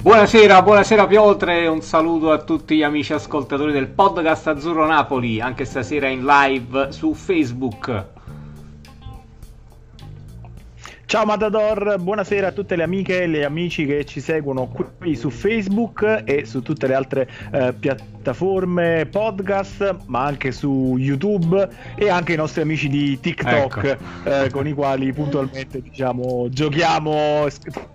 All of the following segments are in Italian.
Buonasera, buonasera Piotre, un saluto a tutti gli amici ascoltatori del podcast Azzurro Napoli, anche stasera in live su Facebook. Ciao Matador, buonasera a tutte le amiche e gli amici che ci seguono qui su Facebook e su tutte le altre eh, piattaforme podcast, ma anche su YouTube e anche i nostri amici di TikTok ecco. eh, con i quali puntualmente diciamo, giochiamo,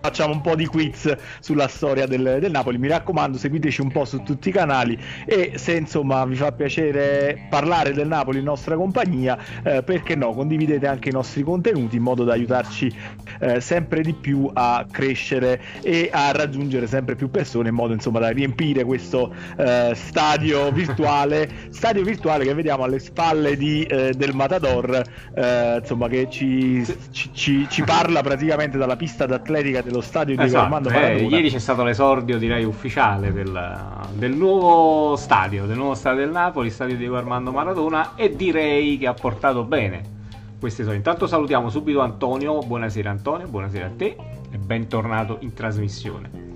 facciamo un po' di quiz sulla storia del, del, Napoli. Mi raccomando, seguiteci un po' su tutti i canali e se insomma vi fa piacere parlare del Napoli in nostra compagnia, eh, perché no, condividete anche i nostri contenuti in modo da aiutarci eh, sempre di più a crescere e a raggiungere sempre più persone in modo insomma da riempire questo eh, stadio virtuale stadio virtuale che vediamo alle spalle di, eh, del Matador eh, insomma che ci, ci, ci, ci, parla praticamente dalla pista d'atletica dello stadio di esatto, Armando eh, ieri c'è stato l'esordio direi ufficiale del, del, nuovo stadio del nuovo stadio del Napoli stadio di Armando Maradona e direi che ha portato bene queste sono. Intanto salutiamo subito Antonio. Buonasera Antonio, buonasera a te e bentornato in trasmissione.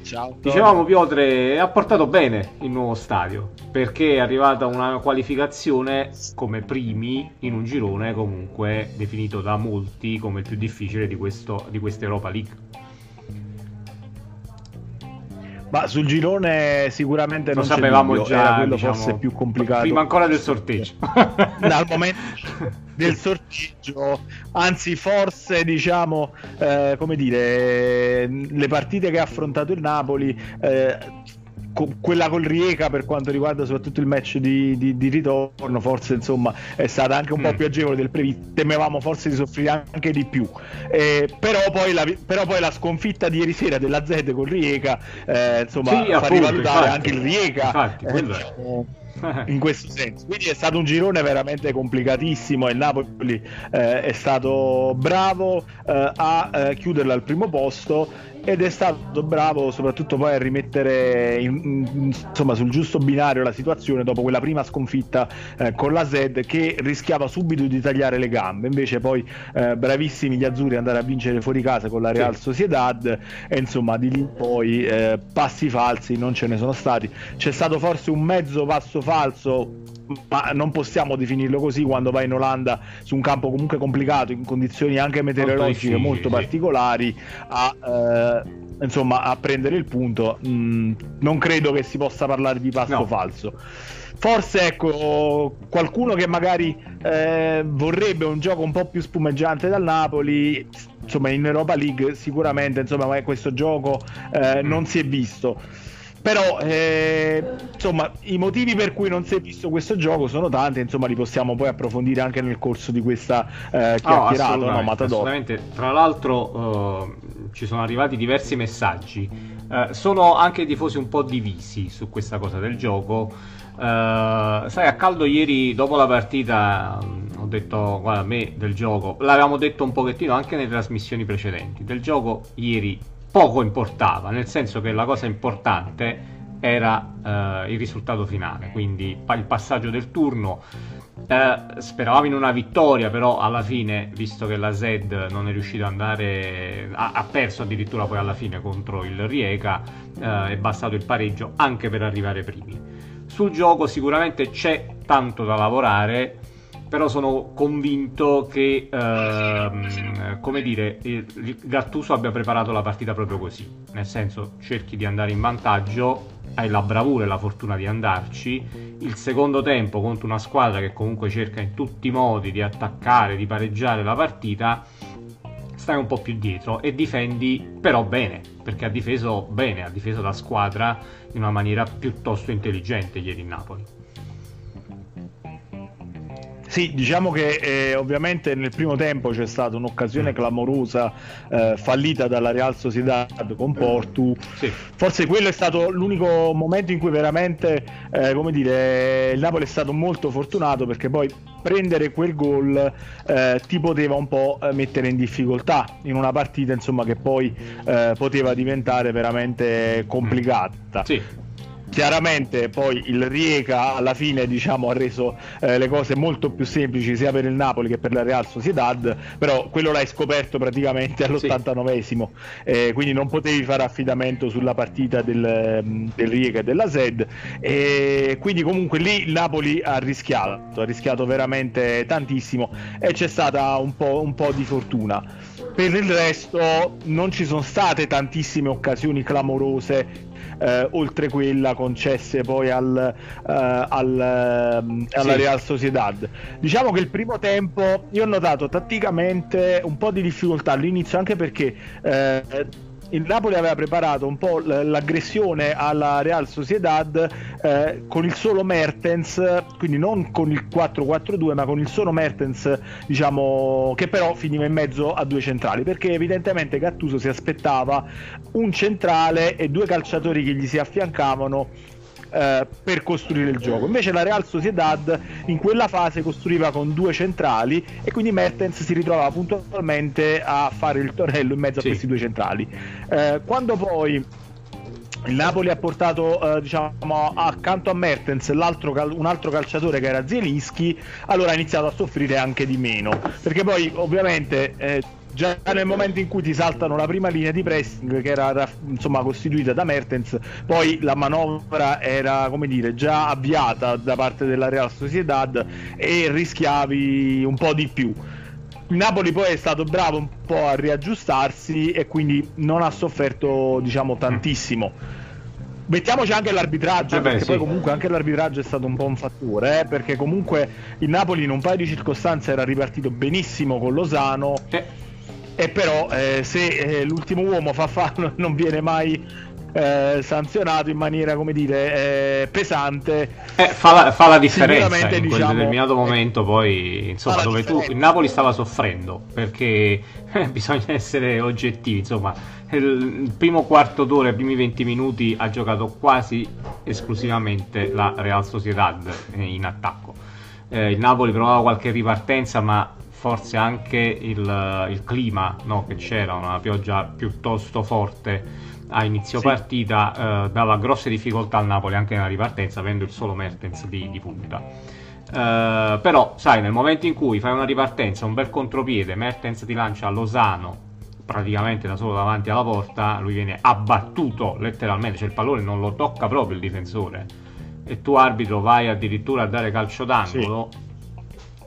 Ciao. Dicevamo Piotre ha portato bene il nuovo stadio perché è arrivata una qualificazione come primi in un girone comunque definito da molti come il più difficile di, questo, di questa Europa League. Ma sul girone sicuramente Lo non sapevamo dubbio, già, era quello diciamo, forse più complicato. Prima ancora del sorteggio. Dal momento del sorteggio, anzi forse diciamo, eh, come dire, le partite che ha affrontato il Napoli eh, quella col Rieca per quanto riguarda soprattutto il match di, di, di ritorno forse insomma è stata anche un mm. po' più agevole del previsto temevamo forse di soffrire anche di più. Eh, però, poi la, però, poi la, sconfitta di ieri sera della Z col Rieca eh, insomma sì, fa appunto, rivalutare infatti, anche il Rieca infatti, eh, in questo senso. Quindi è stato un girone veramente complicatissimo e il Napoli eh, è stato bravo eh, a eh, chiuderla al primo posto ed è stato bravo soprattutto poi a rimettere in, in, insomma, sul giusto binario la situazione dopo quella prima sconfitta eh, con la Z che rischiava subito di tagliare le gambe. Invece poi eh, bravissimi gli azzurri andare a vincere fuori casa con la Real. Sociedad. E insomma di lì poi eh, passi falsi non ce ne sono stati. C'è stato forse un mezzo passo falso ma non possiamo definirlo così quando vai in Olanda su un campo comunque complicato, in condizioni anche meteorologiche molto, molto particolari, a, eh, insomma, a prendere il punto. Mm, non credo che si possa parlare di passo no. falso. Forse ecco qualcuno che magari eh, vorrebbe un gioco un po' più spumeggiante dal Napoli, insomma in Europa League sicuramente insomma questo gioco eh, non si è visto però eh, insomma i motivi per cui non si è visto questo gioco sono tanti insomma li possiamo poi approfondire anche nel corso di questa eh, chiacchierata oh, no, assolutamente tra l'altro uh, ci sono arrivati diversi messaggi. Uh, sono anche i tifosi un po' divisi su questa cosa del gioco. Uh, sai a caldo ieri dopo la partita ho detto guarda a me del gioco l'avevamo detto un pochettino anche nelle trasmissioni precedenti. Del gioco ieri poco importava, nel senso che la cosa importante era eh, il risultato finale, quindi il passaggio del turno. Eh, speravamo in una vittoria, però alla fine, visto che la Z non è riuscita ad andare, ha, ha perso addirittura poi alla fine contro il Rieca, eh, è bastato il pareggio anche per arrivare primi. Sul gioco sicuramente c'è tanto da lavorare, però sono convinto che ehm, come dire Gattuso abbia preparato la partita proprio così. Nel senso cerchi di andare in vantaggio hai la bravura e la fortuna di andarci. Il secondo tempo contro una squadra che comunque cerca in tutti i modi di attaccare di pareggiare la partita stai un po' più dietro e difendi però bene perché ha difeso bene ha difeso la squadra in una maniera piuttosto intelligente ieri in Napoli sì, diciamo che eh, ovviamente nel primo tempo c'è stata un'occasione clamorosa eh, fallita dalla Real Sociedad con Portu. Sì. Forse quello è stato l'unico momento in cui veramente, eh, come dire, il Napoli è stato molto fortunato perché poi prendere quel gol eh, ti poteva un po' eh, mettere in difficoltà in una partita insomma che poi eh, poteva diventare veramente complicata. Sì chiaramente poi il Rieca alla fine diciamo, ha reso eh, le cose molto più semplici sia per il Napoli che per la Real Sociedad però quello l'hai scoperto praticamente all'89esimo sì. eh, quindi non potevi fare affidamento sulla partita del, mm, del Rieca e della Zed e quindi comunque lì il Napoli ha rischiato ha rischiato veramente tantissimo e c'è stata un po', un po' di fortuna per il resto non ci sono state tantissime occasioni clamorose eh, oltre quella concesse poi al, eh, al, eh, alla sì. Real Sociedad. Diciamo che il primo tempo io ho notato tatticamente un po' di difficoltà all'inizio anche perché eh, il Napoli aveva preparato un po' l'aggressione alla Real Sociedad eh, con il solo Mertens, quindi non con il 4-4-2, ma con il solo Mertens, diciamo, che però finiva in mezzo a due centrali, perché evidentemente Gattuso si aspettava un centrale e due calciatori che gli si affiancavano eh, per costruire il gioco. Invece la Real Sociedad in quella fase costruiva con due centrali e quindi Mertens si ritrovava puntualmente a fare il tornello in mezzo sì. a questi due centrali. Eh, quando poi il Napoli ha portato eh, diciamo accanto a Mertens un altro calciatore che era Zielinski allora ha iniziato a soffrire anche di meno perché poi ovviamente eh, già nel momento in cui ti saltano la prima linea di pressing che era insomma costituita da Mertens poi la manovra era come dire già avviata da parte della Real Sociedad e rischiavi un po' di più il Napoli poi è stato bravo un po' a riaggiustarsi e quindi non ha sofferto diciamo tantissimo mettiamoci anche l'arbitraggio, eh beh, perché sì. poi comunque anche l'arbitraggio è stato un po' un fattore, eh, perché comunque il Napoli in un paio di circostanze era ripartito benissimo con Losano. Eh e però eh, se eh, l'ultimo uomo fa fallo non viene mai eh, sanzionato in maniera come dire eh, pesante. Eh, fa, la, fa, la, differenza in quel diciamo, determinato momento poi insomma dove differenza. tu il Napoli stava soffrendo perché eh, bisogna essere oggettivi insomma. Il primo quarto d'ora i primi 20 minuti ha giocato quasi esclusivamente la Real Sociedad in attacco. Il Napoli provava qualche ripartenza ma forse anche il, il clima no, che c'era, una pioggia piuttosto forte a inizio sì. partita, eh, dava grosse difficoltà al Napoli anche nella ripartenza, avendo il solo Mertens di, di punta. Eh, però, sai, nel momento in cui fai una ripartenza, un bel contropiede, Mertens ti lancia a Losano praticamente da solo davanti alla porta, lui viene abbattuto letteralmente, cioè il pallone non lo tocca proprio il difensore e tu arbitro vai addirittura a dare calcio d'angolo. Sì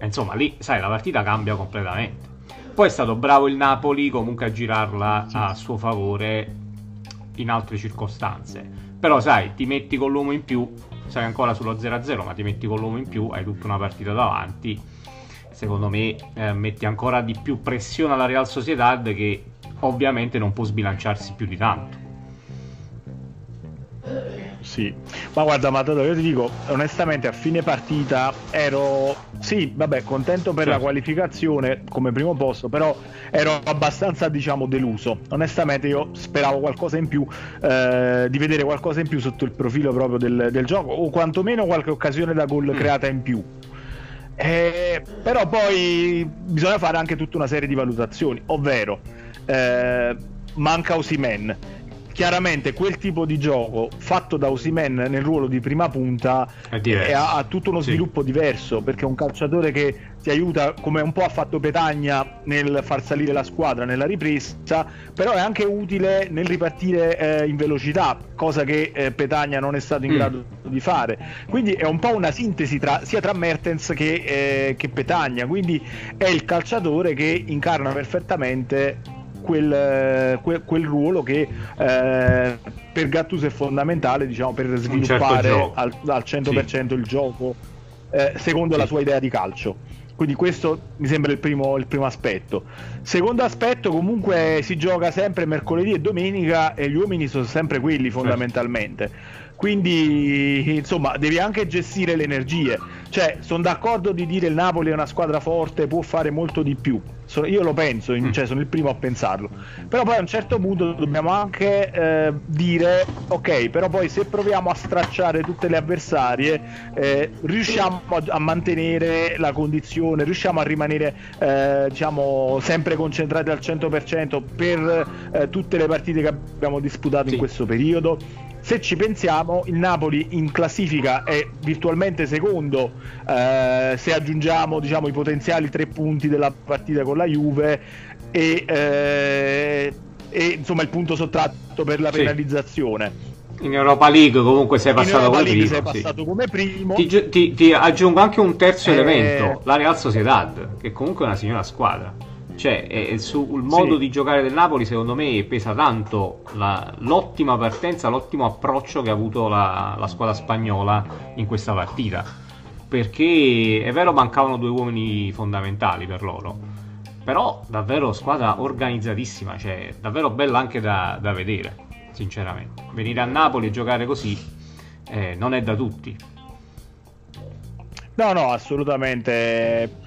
insomma, lì, sai, la partita cambia completamente. Poi è stato bravo il Napoli comunque a girarla a suo favore in altre circostanze. Però, sai, ti metti con l'uomo in più, sei ancora sullo 0-0, ma ti metti con l'uomo in più, hai tutta una partita davanti. Secondo me eh, metti ancora di più pressione alla Real Sociedad che ovviamente non può sbilanciarsi più di tanto. Sì, ma guarda Matador, io ti dico, onestamente a fine partita ero, sì, vabbè, contento per certo. la qualificazione come primo posto, però ero abbastanza, diciamo, deluso. Onestamente io speravo qualcosa in più, eh, di vedere qualcosa in più sotto il profilo proprio del, del gioco, o quantomeno qualche occasione da gol mm. creata in più. Eh, però poi bisogna fare anche tutta una serie di valutazioni, ovvero eh, manca Osimen chiaramente quel tipo di gioco fatto da Osimen nel ruolo di prima punta ha, tutto uno sì. sviluppo diverso perché è un calciatore che ti aiuta come un po' ha fatto Petagna nel far salire la squadra nella ripresa però è anche utile nel ripartire eh, in velocità cosa che eh, Petagna non è stato in mm. grado di fare quindi è un po' una sintesi tra, sia tra Mertens che, eh, che Petagna quindi è il calciatore che incarna perfettamente quel, quel, quel ruolo che eh, per Gattuso è fondamentale diciamo, per certo sviluppare certo al, al, 100% sì. il gioco eh, secondo sì. la sua idea di calcio. Quindi questo mi sembra il primo, il primo, aspetto. Secondo aspetto, comunque si gioca sempre mercoledì e domenica e gli uomini sono sempre quelli certo. Quindi, insomma, devi anche gestire le energie. Cioè, sono d'accordo di dire il Napoli è una squadra forte, può fare molto di più sono, io lo penso, mm. cioè sono il primo a pensarlo. Però poi a un certo punto dobbiamo anche eh, dire, ok, però poi se proviamo a stracciare tutte le avversarie, eh, riusciamo a, a, mantenere la condizione, riusciamo a rimanere eh, diciamo sempre concentrati al 100% per eh, tutte le partite che abbiamo disputato sì. in questo periodo se ci pensiamo, il Napoli in classifica è virtualmente secondo. Eh, se aggiungiamo diciamo, i potenziali tre punti della partita con la Juve e, eh, e insomma il punto sottratto per la sì. penalizzazione. In Europa League comunque sei passato, come primo, sei passato sì. come primo. Ti, ti, ti, aggiungo anche un terzo eh... elemento, la Real Sociedad, che comunque è una signora squadra. Cioè, è, sul modo sì. di giocare del Napoli, secondo me, pesa tanto la, l'ottima partenza, l'ottimo approccio che ha avuto la, la, squadra spagnola in questa partita. Perché è vero, mancavano due uomini fondamentali per loro. Però davvero squadra organizzatissima, cioè davvero bella anche da, da vedere, sinceramente. Venire a Napoli e giocare così eh, non è da tutti. No, no, assolutamente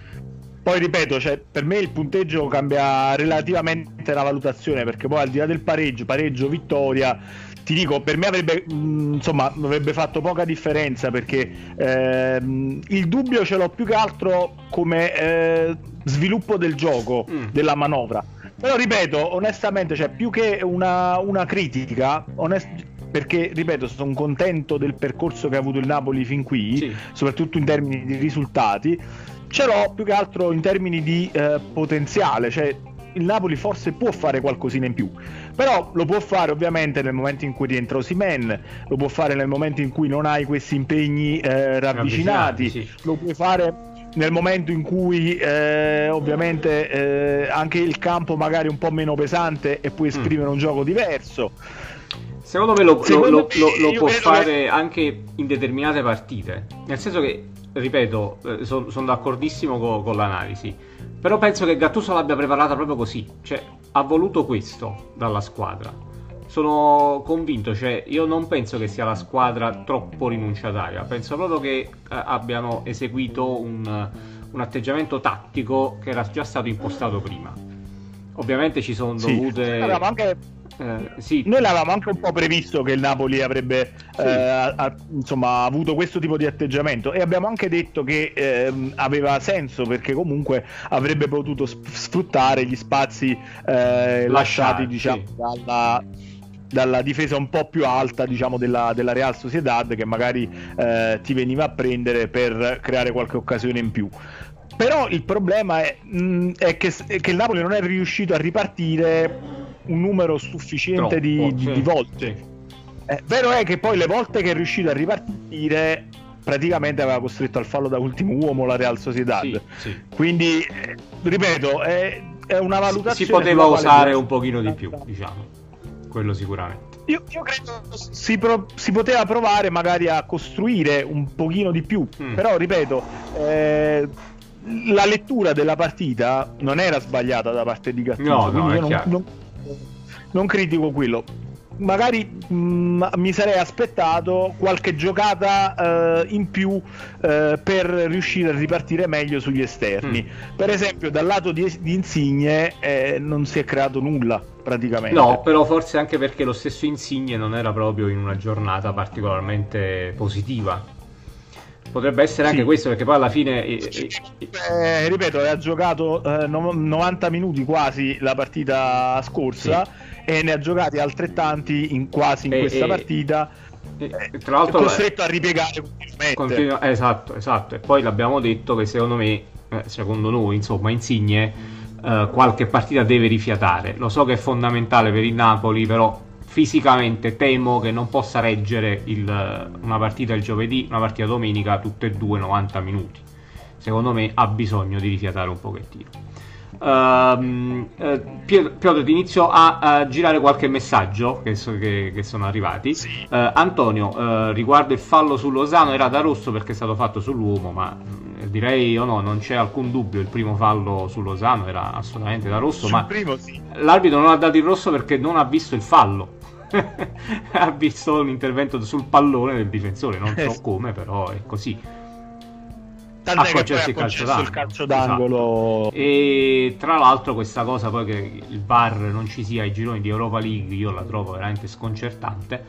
poi ripeto, cioè, per me il punteggio cambia relativamente la valutazione perché poi al di là del pareggio, pareggio, vittoria, ti dico, per me avrebbe, mh, insomma, avrebbe fatto poca differenza perché ehm, il dubbio ce l'ho più che altro come eh, sviluppo del gioco, mm. della manovra. Però ripeto, onestamente, cioè, più che una, una critica, onest- perché ripeto sono contento del percorso che ha avuto il Napoli fin qui sì. soprattutto in termini di risultati ce l'ho più che altro in termini di eh, potenziale, cioè il Napoli forse può fare qualcosina in più, però lo può fare ovviamente nel momento in cui rientra Osimen, lo può fare nel momento in cui non hai questi impegni eh, ravvicinati, sì. lo puoi fare nel momento in cui eh, ovviamente eh, anche il campo magari un po' meno pesante e puoi mm. esprimere mm. un gioco diverso. Secondo me lo, Secondo lo, me lo, lo può fare che... anche in determinate partite, nel senso che ripeto, eh, sono son d'accordissimo con, con l'analisi. Però penso che Gattuso l'abbia preparata proprio così. Cioè, ha voluto questo dalla squadra. Sono convinto, cioè, io non penso che sia la squadra troppo rinunciataria. Penso proprio che eh, abbiano eseguito un, un, atteggiamento tattico che era già stato impostato prima. Ovviamente ci sono dovute. Sì, anche eh, sì. Noi l'avevamo anche un po' previsto che il Napoli avrebbe sì. eh, a, insomma, avuto questo tipo di atteggiamento e abbiamo anche detto che eh, aveva senso perché comunque avrebbe potuto sfruttare gli spazi eh, lasciati, lasciati diciamo, sì. dalla, dalla difesa un po' più alta diciamo, della, della Real Sociedad che magari eh, ti veniva a prendere per creare qualche occasione in più però il problema è, mh, mm, è, che, è che il Napoli non è riuscito a ripartire un numero sufficiente di, sì. di, di, volte. Eh, vero è che poi le volte che è riuscito a ripartire praticamente aveva costretto al fallo da ultimo uomo la Real Sociedad. Sì, sì. Quindi, eh, ripeto, è, è, una valutazione. Si, poteva usare un pochino di più, diciamo. Quello sicuramente. Io, io credo si, pro, si, poteva provare magari a costruire un pochino di più, mm. però ripeto, eh, la lettura della partita non era sbagliata da parte di Gattuso. No, no, io non, non, non critico quello. Magari mh, mm, mi sarei aspettato qualche giocata uh, in più uh, per riuscire a ripartire meglio sugli esterni. Mm. Per esempio, dal lato di, di Insigne eh, non si è creato nulla praticamente. No, però forse anche perché lo stesso Insigne non era proprio in una giornata particolarmente positiva Potrebbe essere anche sì. questo perché poi alla fine... Eh, ripeto, ha giocato eh, 90 minuti quasi la partita scorsa sì. E ne ha giocati altrettanti in, quasi in e, questa e, partita. E, tra l'altro è costretto a ripiegare. Continua, esatto, esatto. E poi l'abbiamo detto che secondo me, eh, secondo noi, insomma, Insigne eh, qualche partita deve rifiatare. Lo so che è fondamentale per il Napoli, però fisicamente temo che non possa reggere il, una partita il giovedì, una partita domenica, tutte e due 90 minuti. Secondo me ha bisogno di rifiatare un pochettino. Uh, Pietro, ti inizio a, a, girare qualche messaggio che, so, che, che sono arrivati. Sì. Uh, Antonio, riguardo il fallo su Lozano, era da rosso perché è stato fatto sull'uomo, ma direi o no, non c'è alcun dubbio. Il primo fallo su Lozano era assolutamente da rosso. Sul ma primo, sì. l'arbitro non ha dato il rosso perché non ha visto il fallo. ha visto un intervento sul pallone del difensore, non so eh come, però è così. Tant'è che poi ha calcio d'angolo. il calcio d'angolo. Esatto. E tra l'altro questa cosa poi che il VAR non ci sia ai gironi di Europa League, io la trovo veramente sconcertante.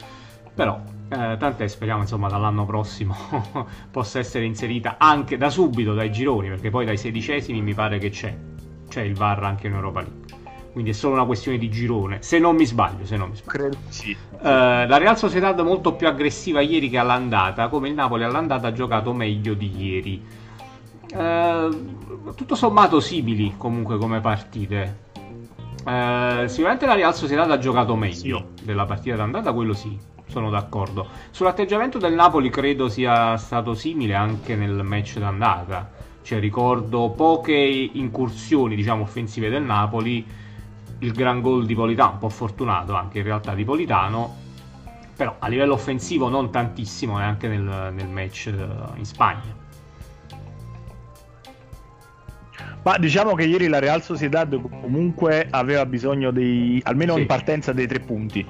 Però eh, tant'è, speriamo insomma dall'anno prossimo possa essere inserita anche da subito dai gironi, perché poi dai sedicesimi mi pare che c'è, c'è il VAR anche in Europa League quindi è solo una questione di girone, se non mi sbaglio. Se non mi sbaglio. Credo sì. Uh, la Real Sociedad molto più aggressiva ieri che all'andata, come il Napoli all'andata ha giocato meglio di ieri. Uh, tutto sommato simili comunque come partite. Uh, sicuramente la Real Sociedad ha giocato meglio sì. della partita d'andata, quello sì, sono d'accordo. Sull'atteggiamento del Napoli credo sia stato simile anche nel match d'andata. Cioè ricordo poche incursioni, diciamo, offensive del Napoli il gran gol di Politano, un po' fortunato anche in realtà di Politano, però a livello offensivo non tantissimo neanche nel, nel match eh, in Spagna. Ma diciamo che ieri la Real Sociedad comunque aveva bisogno dei, almeno sì. in partenza dei tre punti.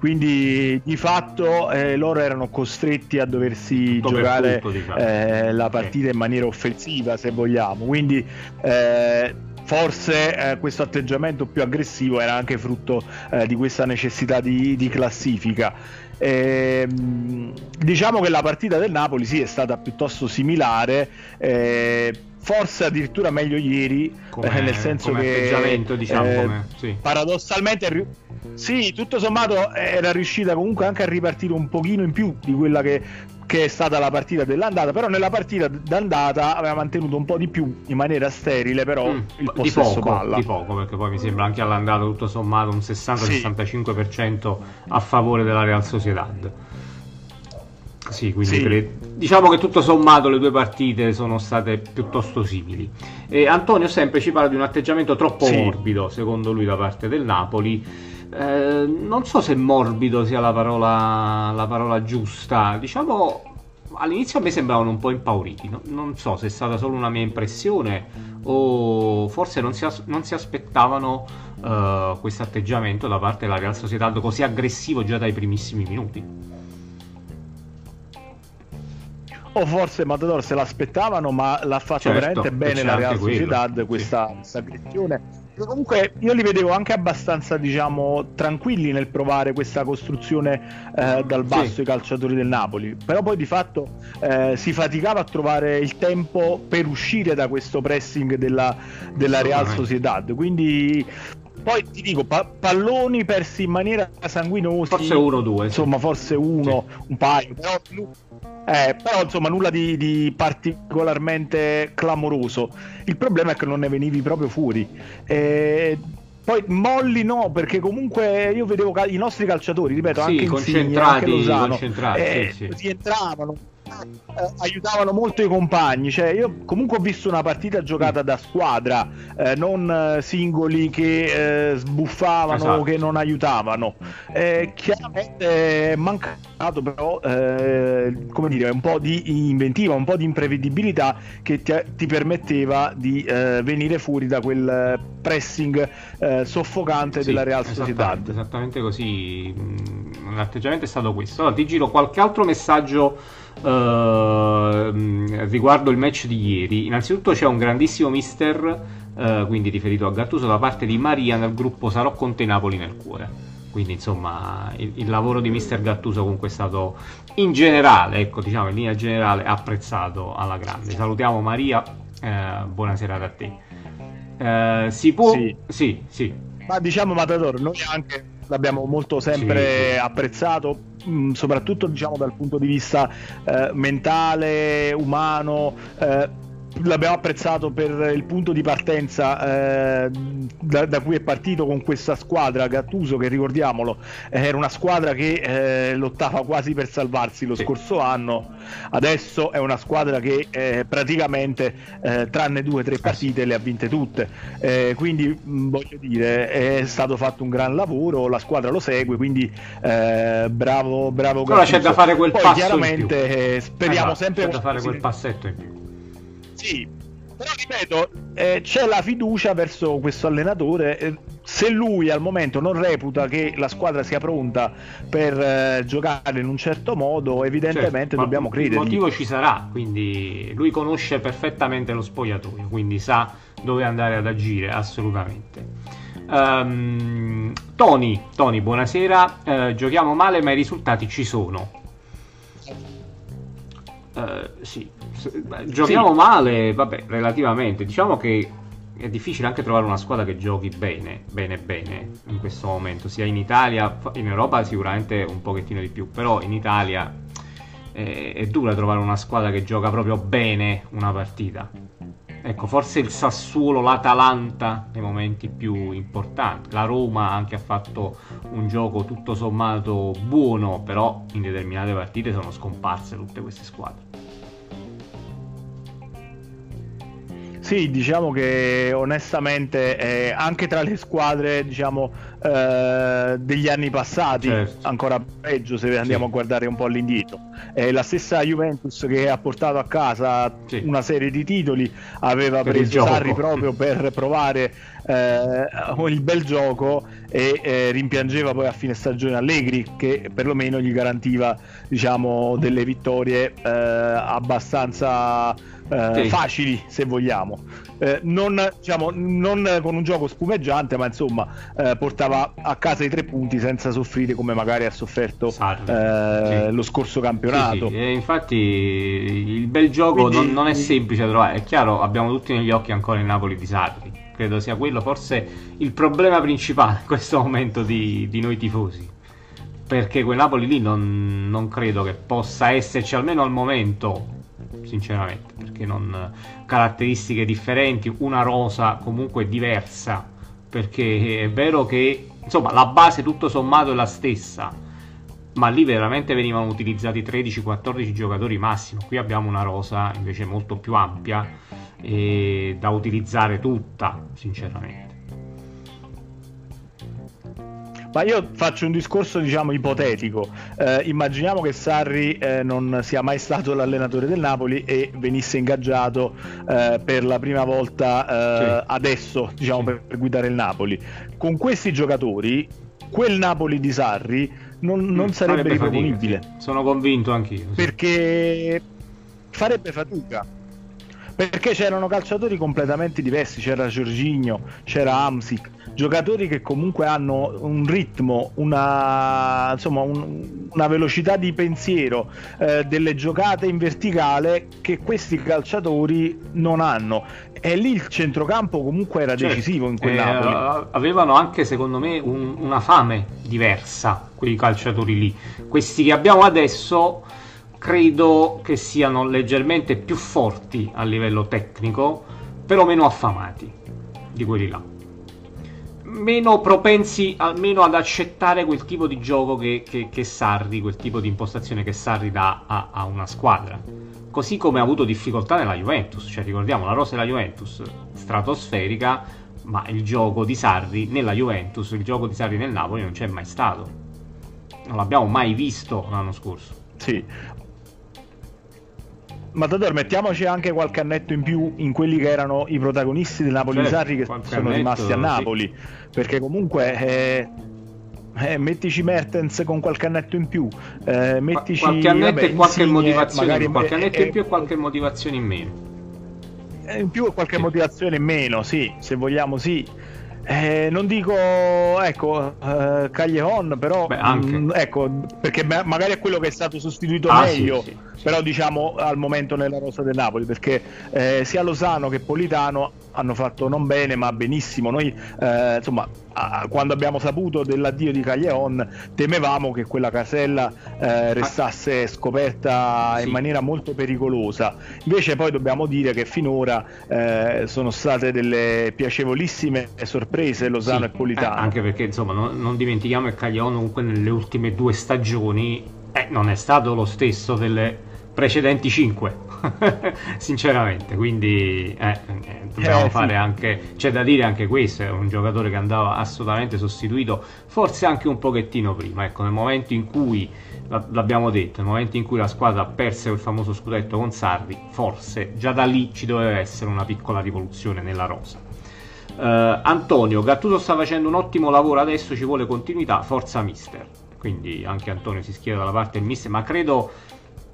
Quindi di fatto eh, loro erano costretti a doversi tutto giocare tutto, diciamo. eh, la partita sì. in maniera offensiva, se vogliamo. Quindi eh, forse eh, questo atteggiamento più aggressivo era anche frutto eh, di questa necessità di, di classifica. Eh, diciamo che la partita del Napoli sì è stata piuttosto similare, eh, forse addirittura meglio ieri, come, nel senso che diciamo, eh, come, sì. paradossalmente sì, tutto sommato era riuscita comunque anche a ripartire un pochino in più di quella che che è stata la partita dell'andata, però nella partita d'andata aveva mantenuto un po' di più in maniera sterile, però mm, il possesso di poco, palla. Di poco, perché poi mi sembra anche all'andata tutto sommato un 60-65% a favore della Real Sociedad. Sì, quindi sì. Cre... diciamo che tutto sommato le due partite sono state piuttosto simili. E Antonio sempre ci parla di un atteggiamento troppo sì. morbido, secondo lui, da parte del Napoli eh, non so se morbido sia la parola, la parola giusta. Diciamo, all'inizio a me sembravano un po' impauriti. No? Non so se è stata solo una mia impressione o forse non si, as- non si aspettavano uh, questo atteggiamento da parte della Real Sociedad così aggressivo già dai primissimi minuti. O forse Matador se l'aspettavano, ma l'ha fatto certo, veramente bene la Real Sociedad questa, questa aggressione. Comunque io li vedevo anche abbastanza diciamo tranquilli nel provare questa costruzione eh, dal basso sì. i calciatori del Napoli. Però poi di fatto eh, si faticava a trovare il tempo per uscire da questo pressing della, della Real Sociedad. Quindi poi ti dico pa- palloni persi in maniera sanguinosa forse uno o due insomma sì. forse uno sì. un paio però eh, però insomma nulla di, di, particolarmente clamoroso. Il problema è che non ne venivi proprio fuori. Eh, poi molli no, perché comunque io vedevo i nostri calciatori, ripeto, sì, anche Insigne, anche Lozano, concentrati, eh, sì, sì. rientravano, eh, aiutavano molto i compagni. Cioè, io comunque ho visto una partita giocata da squadra, eh, non eh, singoli che eh, sbuffavano esatto. o che non aiutavano. Eh, chiaramente è mancato però eh, come dire, un po' di inventiva, un po' di imprevedibilità che ti, ti permetteva di venire fuori da quel pressing soffocante sì, della Real Sociedad. Esattamente così. Mm, l'atteggiamento è stato questo. Allora, ti giro qualche altro messaggio Uh, riguardo il match di ieri, innanzitutto c'è un grandissimo mister, uh, quindi riferito a Gattuso, da parte di Maria nel gruppo Sarò con te Napoli nel cuore. Quindi insomma il, il, lavoro di mister Gattuso comunque è stato in generale, ecco diciamo in linea generale, apprezzato alla grande. Salutiamo Maria, uh, buonasera a te. si può... Sì. sì, sì. Ma diciamo Matador, noi anche l'abbiamo molto sempre sì. apprezzato mh, soprattutto diciamo dal punto di vista eh, mentale, umano. Eh, l'abbiamo apprezzato per il punto di partenza eh, da, da, cui è partito con questa squadra Gattuso che ricordiamolo era una squadra che eh, lottava quasi per salvarsi lo sì. scorso anno adesso è una squadra che eh, praticamente eh, tranne due o tre partite le ha vinte tutte eh, quindi mh, voglio dire è stato fatto un gran lavoro la squadra lo segue quindi eh, bravo bravo Gattuso. c'è da fare quel Poi, passo chiaramente speriamo esatto, sempre c'è da fare quel passetto in più sì, però ripeto, eh, c'è la fiducia verso questo allenatore. Eh, se lui al momento non reputa che la squadra sia pronta per eh, giocare in un certo modo, evidentemente certo, dobbiamo credere. Il motivo ci sarà, quindi lui conosce perfettamente lo spogliatoio, quindi sa dove andare ad agire, assolutamente. Um, Tony, Tony, buonasera. Uh, giochiamo male, ma i risultati ci sono. Uh, sì, giochiamo sì. male, vabbè, relativamente. Diciamo che è difficile anche trovare una squadra che giochi bene, bene, bene in questo momento, sia in Italia, in Europa sicuramente un pochettino di più, però in Italia è, è dura trovare una squadra che gioca proprio bene una partita. Ecco, forse il Sassuolo, l'Atalanta nei momenti più importanti. La Roma anche ha fatto un gioco tutto sommato buono, però in determinate partite sono scomparse tutte queste squadre. Sì, diciamo che onestamente eh, anche tra le squadre diciamo, eh, degli anni passati, certo. ancora peggio se andiamo sì. a guardare un po' all'indietro. Eh, la stessa Juventus che ha portato a casa sì. una serie di titoli aveva per preso Sarri proprio per provare eh, il bel gioco e eh, rimpiangeva poi a fine stagione Allegri che perlomeno gli garantiva diciamo, delle vittorie eh, abbastanza eh, sì. facili se vogliamo. Eh, non, diciamo, non, con un gioco spumeggiante, ma insomma eh, portava a casa i tre punti senza soffrire come magari ha sofferto eh, sì. lo scorso campionato. Sì, infatti il bel gioco Quindi... non, non, è semplice da trovare. È chiaro, abbiamo tutti negli occhi ancora il Napoli di Sarri. Credo sia quello forse il problema principale in questo momento di, di noi tifosi perché quel Napoli lì non, non, credo che possa esserci almeno al momento sinceramente, perché non caratteristiche differenti, una rosa comunque diversa, perché è vero che insomma la base tutto sommato è la stessa, ma lì veramente venivano utilizzati 13-14 giocatori massimo, qui abbiamo una rosa invece molto più ampia e da utilizzare tutta, sinceramente. Ma io faccio un discorso, diciamo, ipotetico. Eh, immaginiamo che Sarri eh, non sia mai stato l'allenatore del Napoli e venisse ingaggiato eh, per la prima volta eh, sì. adesso, diciamo, per, per, guidare il Napoli. Con questi giocatori, quel Napoli di Sarri non, non mm, sarebbe riproponibile. Fatica, sì. Sono convinto anch'io. Sì. Perché farebbe fatica perché c'erano calciatori completamente diversi, c'era Giorginio, c'era Amsic, giocatori che comunque hanno un ritmo, una, insomma, un, una velocità di pensiero, eh, delle giocate in verticale che questi calciatori non hanno. E lì il centrocampo comunque era certo. decisivo in quel eh, Napoli. Avevano anche secondo me un, una fame diversa quei calciatori lì. Questi che abbiamo adesso credo che siano leggermente più forti a livello tecnico, però meno affamati di quelli là. Meno propensi almeno ad accettare quel tipo di gioco che, che, che Sarri, quel tipo di impostazione che Sarri dà a, a, una squadra. Così come ha avuto difficoltà nella Juventus, cioè ricordiamo la rosa della Juventus stratosferica, ma il gioco di Sarri nella Juventus, il gioco di Sarri nel Napoli non c'è mai stato. Non l'abbiamo mai visto l'anno scorso. Sì, Matador, mettiamoci anche qualche annetto in più in quelli che erano i protagonisti del Napoli certo, Sarri che sono annetto, rimasti a Napoli. Sì. Perché comunque eh, eh, mettici Mertens con qualche annetto in più, eh, mettici qualche annetto vabbè, e qualche insigne, motivazione, magari, qualche annetto in più e qualche motivazione in meno. Eh, in più e qualche sì. motivazione in meno, sì, se vogliamo sì. Eh, non dico, ecco, uh, Caglion, però, Beh, mh, mm, ecco, perché magari è quello che è stato sostituito ah, meglio, sì, sì. però diciamo al momento nella rosa del Napoli, perché eh, sia Lozano che Politano hanno fatto non bene ma benissimo. Noi, eh, insomma, quando abbiamo saputo dell'addio di Caglion, temevamo che quella casella eh, restasse scoperta in maniera molto pericolosa. Invece, poi dobbiamo dire che finora eh, sono state delle piacevolissime sorprese Lozano sì, e Politano. Eh, anche perché, insomma, non, non dimentichiamo che Caglion, comunque, nelle ultime due stagioni eh, non è stato lo stesso delle precedenti 5 sinceramente quindi eh, eh, dobbiamo eh, fare sì. anche c'è da dire anche questo è un giocatore che andava assolutamente sostituito forse anche un pochettino prima ecco nel momento in cui l'abbiamo detto nel momento in cui la squadra ha perso il famoso scudetto con Sarri forse già da lì ci doveva essere una piccola rivoluzione nella rosa uh, Antonio Gattuso sta facendo un ottimo lavoro adesso ci vuole continuità forza mister quindi anche Antonio si schiera dalla parte del mister ma credo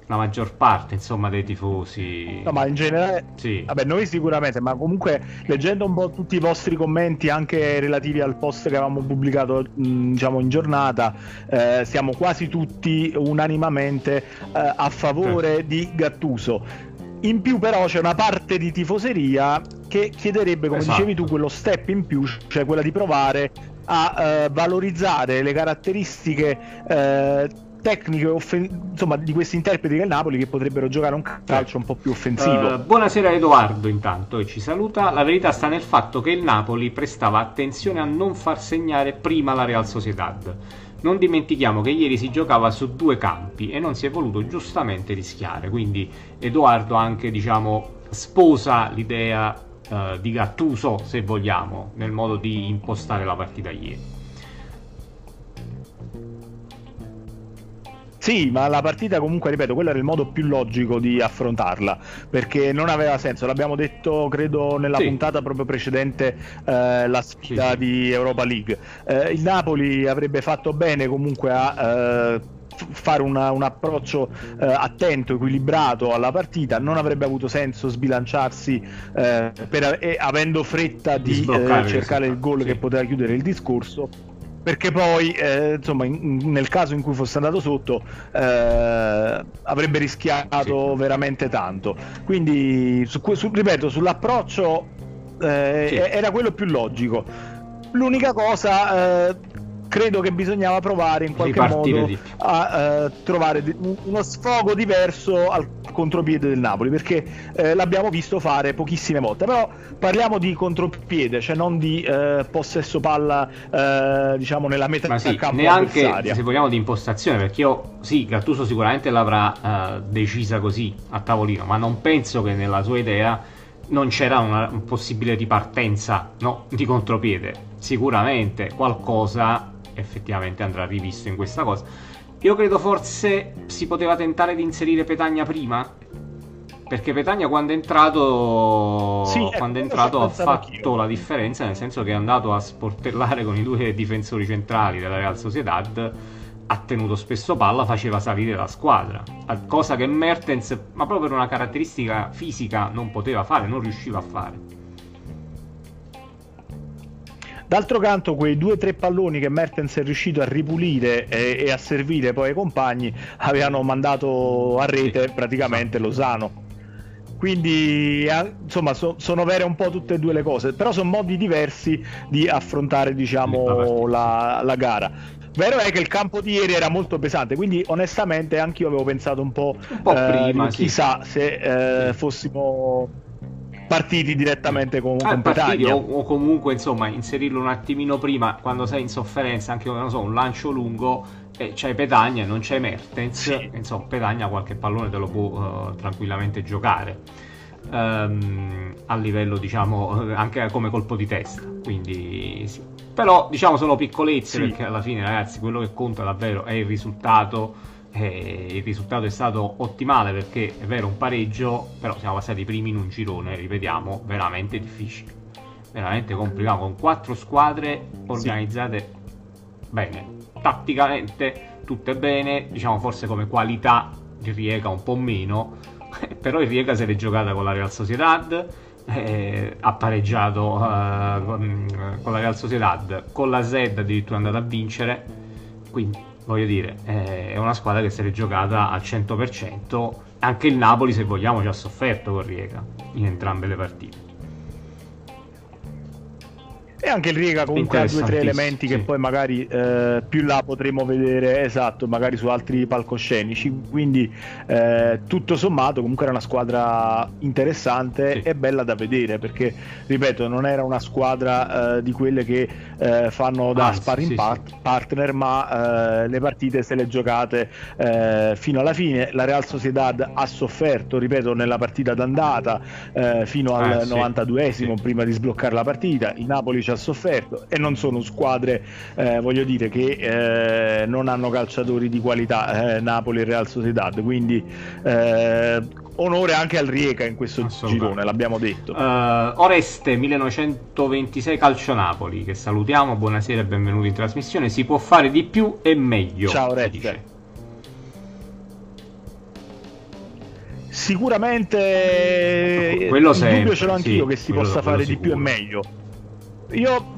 la maggior parte insomma dei tifosi no ma in generale sì. vabbè noi sicuramente ma comunque leggendo un po' tutti i vostri commenti anche relativi al post che avevamo pubblicato diciamo in giornata eh, siamo quasi tutti unanimamente eh, a favore sì. di Gattuso In più, però, c'è una parte di tifoseria che chiederebbe, come esatto. dicevi tu, quello step in più, cioè quella di provare a eh, valorizzare le caratteristiche eh, tecniche offen- insomma, di questi interpreti del Napoli che potrebbero giocare un calcio un po' più offensivo. Uh, buonasera Edoardo intanto che ci saluta. La verità sta nel fatto che il Napoli prestava attenzione a non far segnare prima la Real Sociedad. Non dimentichiamo che ieri si giocava su due campi e non si è voluto giustamente rischiare, quindi Edoardo anche diciamo sposa l'idea uh, di Gattuso, se vogliamo, nel modo di impostare la partita ieri. Sì, ma la partita comunque, ripeto, quello era il modo più logico di affrontarla, perché non aveva senso, l'abbiamo detto credo nella sì. puntata proprio precedente, eh, la sfida sì, di Europa League. Eh, il Napoli avrebbe fatto bene comunque a... Eh, fare una, un approccio eh, attento, equilibrato alla partita, non avrebbe avuto senso sbilanciarsi eh, per, eh, avendo fretta di, di eh, cercare il gol sì. che poteva chiudere il discorso perché poi eh, insomma in, nel caso in cui fosse andato sotto eh, avrebbe rischiato sì. veramente tanto quindi su, su, ripeto sull'approccio eh, sì. era quello più logico l'unica cosa eh, credo che bisognava provare in qualche modo a uh, trovare uno sfogo diverso al contropiede del Napoli perché uh, l'abbiamo visto fare pochissime volte però parliamo di contropiede cioè non di uh, possesso palla diciamo nella metà Ma sì, campo neanche avversaria. se vogliamo di impostazione perché io sì Gattuso sicuramente l'avrà decisa così a tavolino ma non penso che nella sua idea non c'era una possibile ripartenza no, di contropiede sicuramente qualcosa effettivamente andrà rivisto in questa cosa. Io credo forse si poteva tentare di inserire Petagna prima. Perché Petagna quando è entrato, sì, ecco, quando è entrato ha fatto anch'io. la differenza, nel senso che è andato a sportellare con i due difensori centrali della Real Sociedad, ha tenuto spesso palla, faceva salire la squadra. Cosa che Mertens, ma proprio per una caratteristica fisica, non poteva fare, non riusciva a fare. D'altro canto, quei due o tre palloni che Mertens è riuscito a ripulire e, e, a servire poi ai compagni avevano mandato a rete praticamente Lozano. Quindi, insomma, so, sono vere un po' tutte e due le cose, però sono modi diversi di affrontare, diciamo, la, la gara. Vero è che il campo di ieri era molto pesante, quindi onestamente anche io avevo pensato un po', un po prima, eh, chissà sì. se eh, fossimo partiti direttamente con, ah, con Petagna. O, o, comunque insomma inserirlo un attimino prima quando sei in sofferenza anche so, un lancio lungo e c'hai Petagna e non c'hai Mertens sì. insomma Petagna qualche pallone te lo può uh, tranquillamente giocare um, a livello diciamo anche come colpo di testa quindi sì. però diciamo sono piccolezze sì. perché alla fine ragazzi quello che conta davvero è il risultato eh, il risultato è stato ottimale perché è vero un pareggio, però siamo passati i primi in un girone, ripetiamo, veramente difficile, veramente complicato, con quattro squadre organizzate sì. bene, tatticamente tutte bene, diciamo forse come qualità di Riega un po' meno, però il Riega se l'è giocata con la Real Sociedad, eh, ha pareggiato eh, con la Real Sociedad, con la Z addirittura è andata a vincere, quindi voglio dire, è una squadra che si è giocata al 100%. Anche il Napoli, se vogliamo, ci ha sofferto con Riega in entrambe le partite. E anche il Riega comunque ha due o tre elementi sì. che poi magari eh, più là potremo vedere, esatto, magari su altri palcoscenici. Quindi eh, tutto sommato comunque era una squadra interessante sì. e bella da vedere perché, ripeto, non era una squadra eh, di quelle che eh, fanno da Anzi, sparring sì, part- partner, ma eh, le partite se le giocate eh, fino alla fine. La Real Sociedad ha sofferto, ripeto, nella partita d'andata fino al ah, 92esimo prima di sbloccare la partita. Il Napoli ci ha sofferto e non sono squadre, eh, voglio dire, che eh, non hanno calciatori di qualità, eh, Napoli e Real Sociedad, quindi eh, onore anche al Rieca in questo girone, l'abbiamo detto. Uh, Oreste 1926 Calcio Napoli, che salutiamo, buonasera e benvenuti in trasmissione. Si può fare di più e meglio. Ciao Oreste. Sicuramente quello il sempre, dubbio ce l'ho anch'io sì, che si possa fare di più e meglio io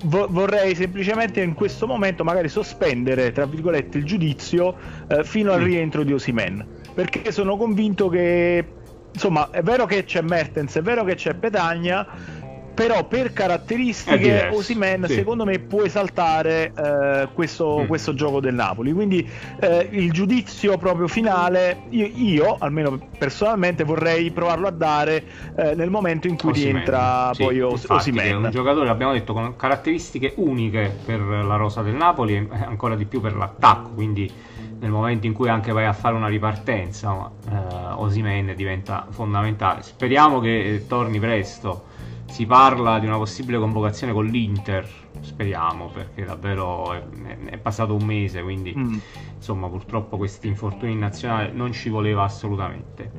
vo- vorrei semplicemente in questo momento magari sospendere, tra virgolette, il giudizio eh, fino al rientro di Osimen, perché sono convinto che insomma, è vero che c'è Mertens, è vero che c'è Petagna però per caratteristiche Osimen sì. secondo me può esaltare eh, questo, mm. questo, gioco del Napoli. Quindi eh, il giudizio proprio finale io, io, almeno personalmente vorrei provarlo a dare eh, nel momento in cui rientra sì, poi Os- Osimen un giocatore abbiamo detto con caratteristiche uniche per la rosa del Napoli e ancora di più per l'attacco. Quindi nel momento in cui anche vai a fare una ripartenza eh, Osimen diventa fondamentale. Speriamo che torni presto si parla di una possibile convocazione con l'Inter, speriamo, perché davvero è, è passato un mese, quindi mm. insomma purtroppo questi infortuni in nazionale non ci voleva assolutamente.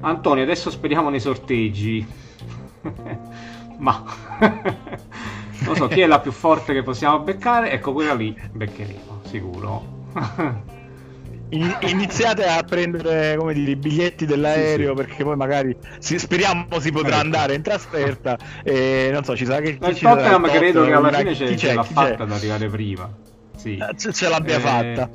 Antonio, adesso speriamo nei sorteggi. Ma non so chi è la più forte che possiamo beccare, ecco quella lì beccheremo, sicuro. iniziate a prendere come dire, i biglietti dell'aereo sì, sì. perché poi magari si, speriamo si potrà ecco. andare in trasferta e non so ci sarà che il Tottenham credo che alla fine ce, ce l'ha fatta ad arrivare prima sì. Eh, ce, ce l'abbia eh... fatta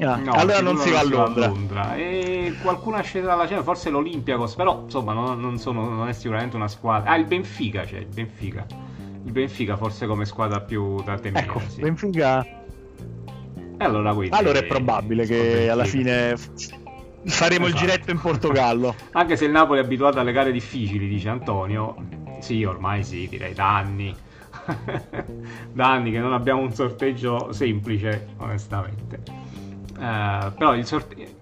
ah, no, allora non si va a Londra. Londra. E qualcuno è sceso dalla cena, forse l'Olympiacos, però insomma non, non, sono, non, è sicuramente una squadra. Ah, il Benfica c'è, il Benfica. Il Benfica forse come squadra più da temere. Ecco, sì. Benfica e allora, allora è probabile che alla fine faremo esatto. il giretto in Portogallo. Anche se il Napoli è abituato alle gare difficili, dice Antonio. Sì, ormai sì, direi da anni. da anni che non abbiamo un sorteggio semplice, onestamente. Uh, però il sorteggio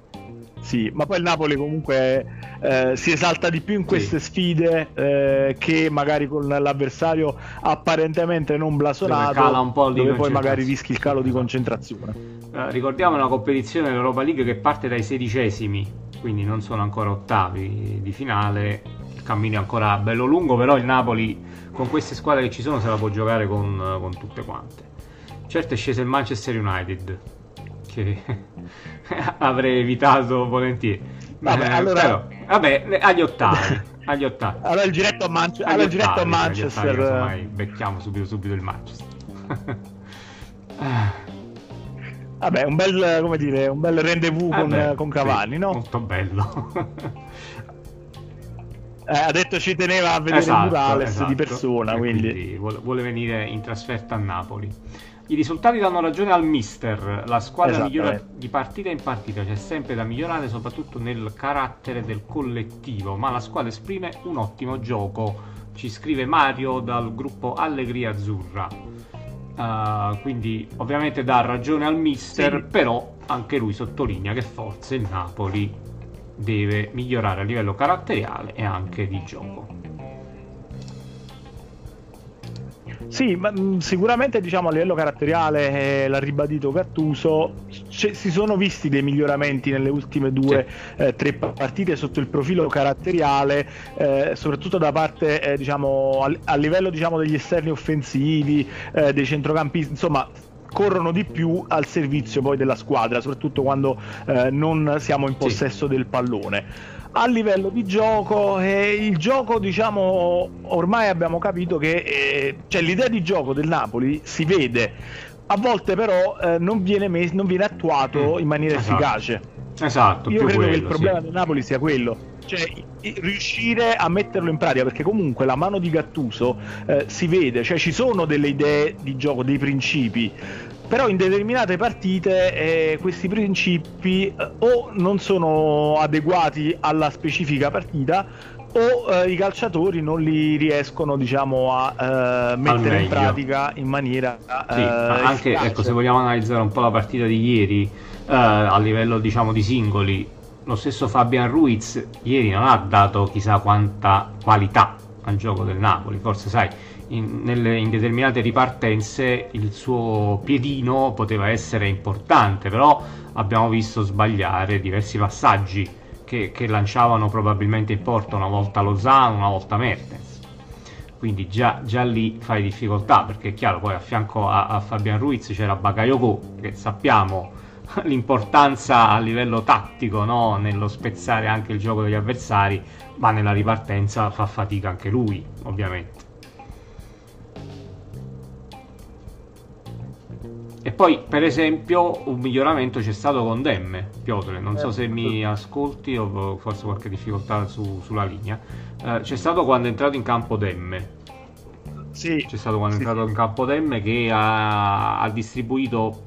sì, ma poi il Napoli comunque eh, si esalta di più in queste sì. sfide eh, che magari con l'avversario apparentemente non blasonato, dove, cala un po dove poi magari rischi il calo di concentrazione. Eh, ricordiamo una competizione dell'Europa League che parte dai sedicesimi, quindi non sono ancora ottavi di finale, il cammino è ancora bello lungo, però il Napoli con queste squadre che ci sono se la può giocare con, con tutte quante. Certo è sceso il Manchester United, che avrei evitato volentieri. Vabbè, eh, allora... Però, vabbè, agli ottavi. agli ottavi. Allora il diretto a, Manche- allora, il diretto a Manchester. Ottavi, becchiamo subito, subito il Manchester. Vabbè, un bel, come dire, un bel rendezvous Vabbè, con, con Cavani, sì, no? Molto bello. eh, ha detto ci teneva a vedere esatto, Morales esatto. di persona, quindi... quindi vuole, vuole venire in trasferta a Napoli. I risultati danno ragione al mister, la squadra migliora di partita in partita, c'è sempre da migliorare soprattutto nel carattere del collettivo, ma la squadra esprime un ottimo gioco, ci scrive Mario dal gruppo Allegria Azzurra. Uh, quindi ovviamente dà ragione al mister, sì. però anche lui sottolinea che forse il Napoli deve migliorare a livello caratteriale e anche di gioco. Sì, ma, mh, mm, sicuramente diciamo a livello caratteriale, eh, l'ha ribadito Gattuso, c- si sono visti dei miglioramenti nelle ultime due o eh, tre partite sotto il profilo caratteriale, eh, soprattutto da parte eh, diciamo a, a livello diciamo, degli esterni offensivi, eh, dei centrocampisti, insomma corrono di più al servizio poi della squadra, soprattutto quando eh, non siamo in possesso sì. del pallone a livello di gioco eh, il gioco diciamo ormai abbiamo capito che eh, cioè, l'idea di gioco del Napoli si vede a volte però eh, non, viene mes- non, viene attuato mm. in maniera esatto. efficace esatto io credo quello, che il problema sì. del Napoli sia quello cioè riuscire a metterlo in pratica perché comunque la mano di Gattuso eh, si vede cioè ci sono delle idee di gioco dei principi però in determinate partite eh, questi principi eh, o non sono adeguati alla specifica partita o eh, i calciatori non li riescono diciamo a eh, mettere in pratica in maniera sì, anche ecco, se vogliamo analizzare un po' la partita di ieri eh, a livello diciamo di singoli lo stesso Fabian Ruiz ieri non ha dato chissà quanta qualità al gioco del Napoli forse sai in, nelle, in determinate ripartenze il suo piedino poteva essere importante, però abbiamo visto sbagliare diversi passaggi che, che lanciavano probabilmente in porta una volta Lozano, una volta Mertens. Quindi già, già, lì fai difficoltà perché è chiaro, poi a fianco a, a Fabian Ruiz c'era Bakayoko che sappiamo l'importanza a livello tattico no? nello spezzare anche il gioco degli avversari, ma nella ripartenza fa fatica anche lui, ovviamente. Poi, per esempio, un miglioramento c'è stato con Demme, Piotre, non so se mi ascolti o forse qualche difficoltà su, sulla linea. Eh, c'è stato quando è entrato in campo Demme. Sì. C'è stato quando è entrato in campo Demme che ha, ha distribuito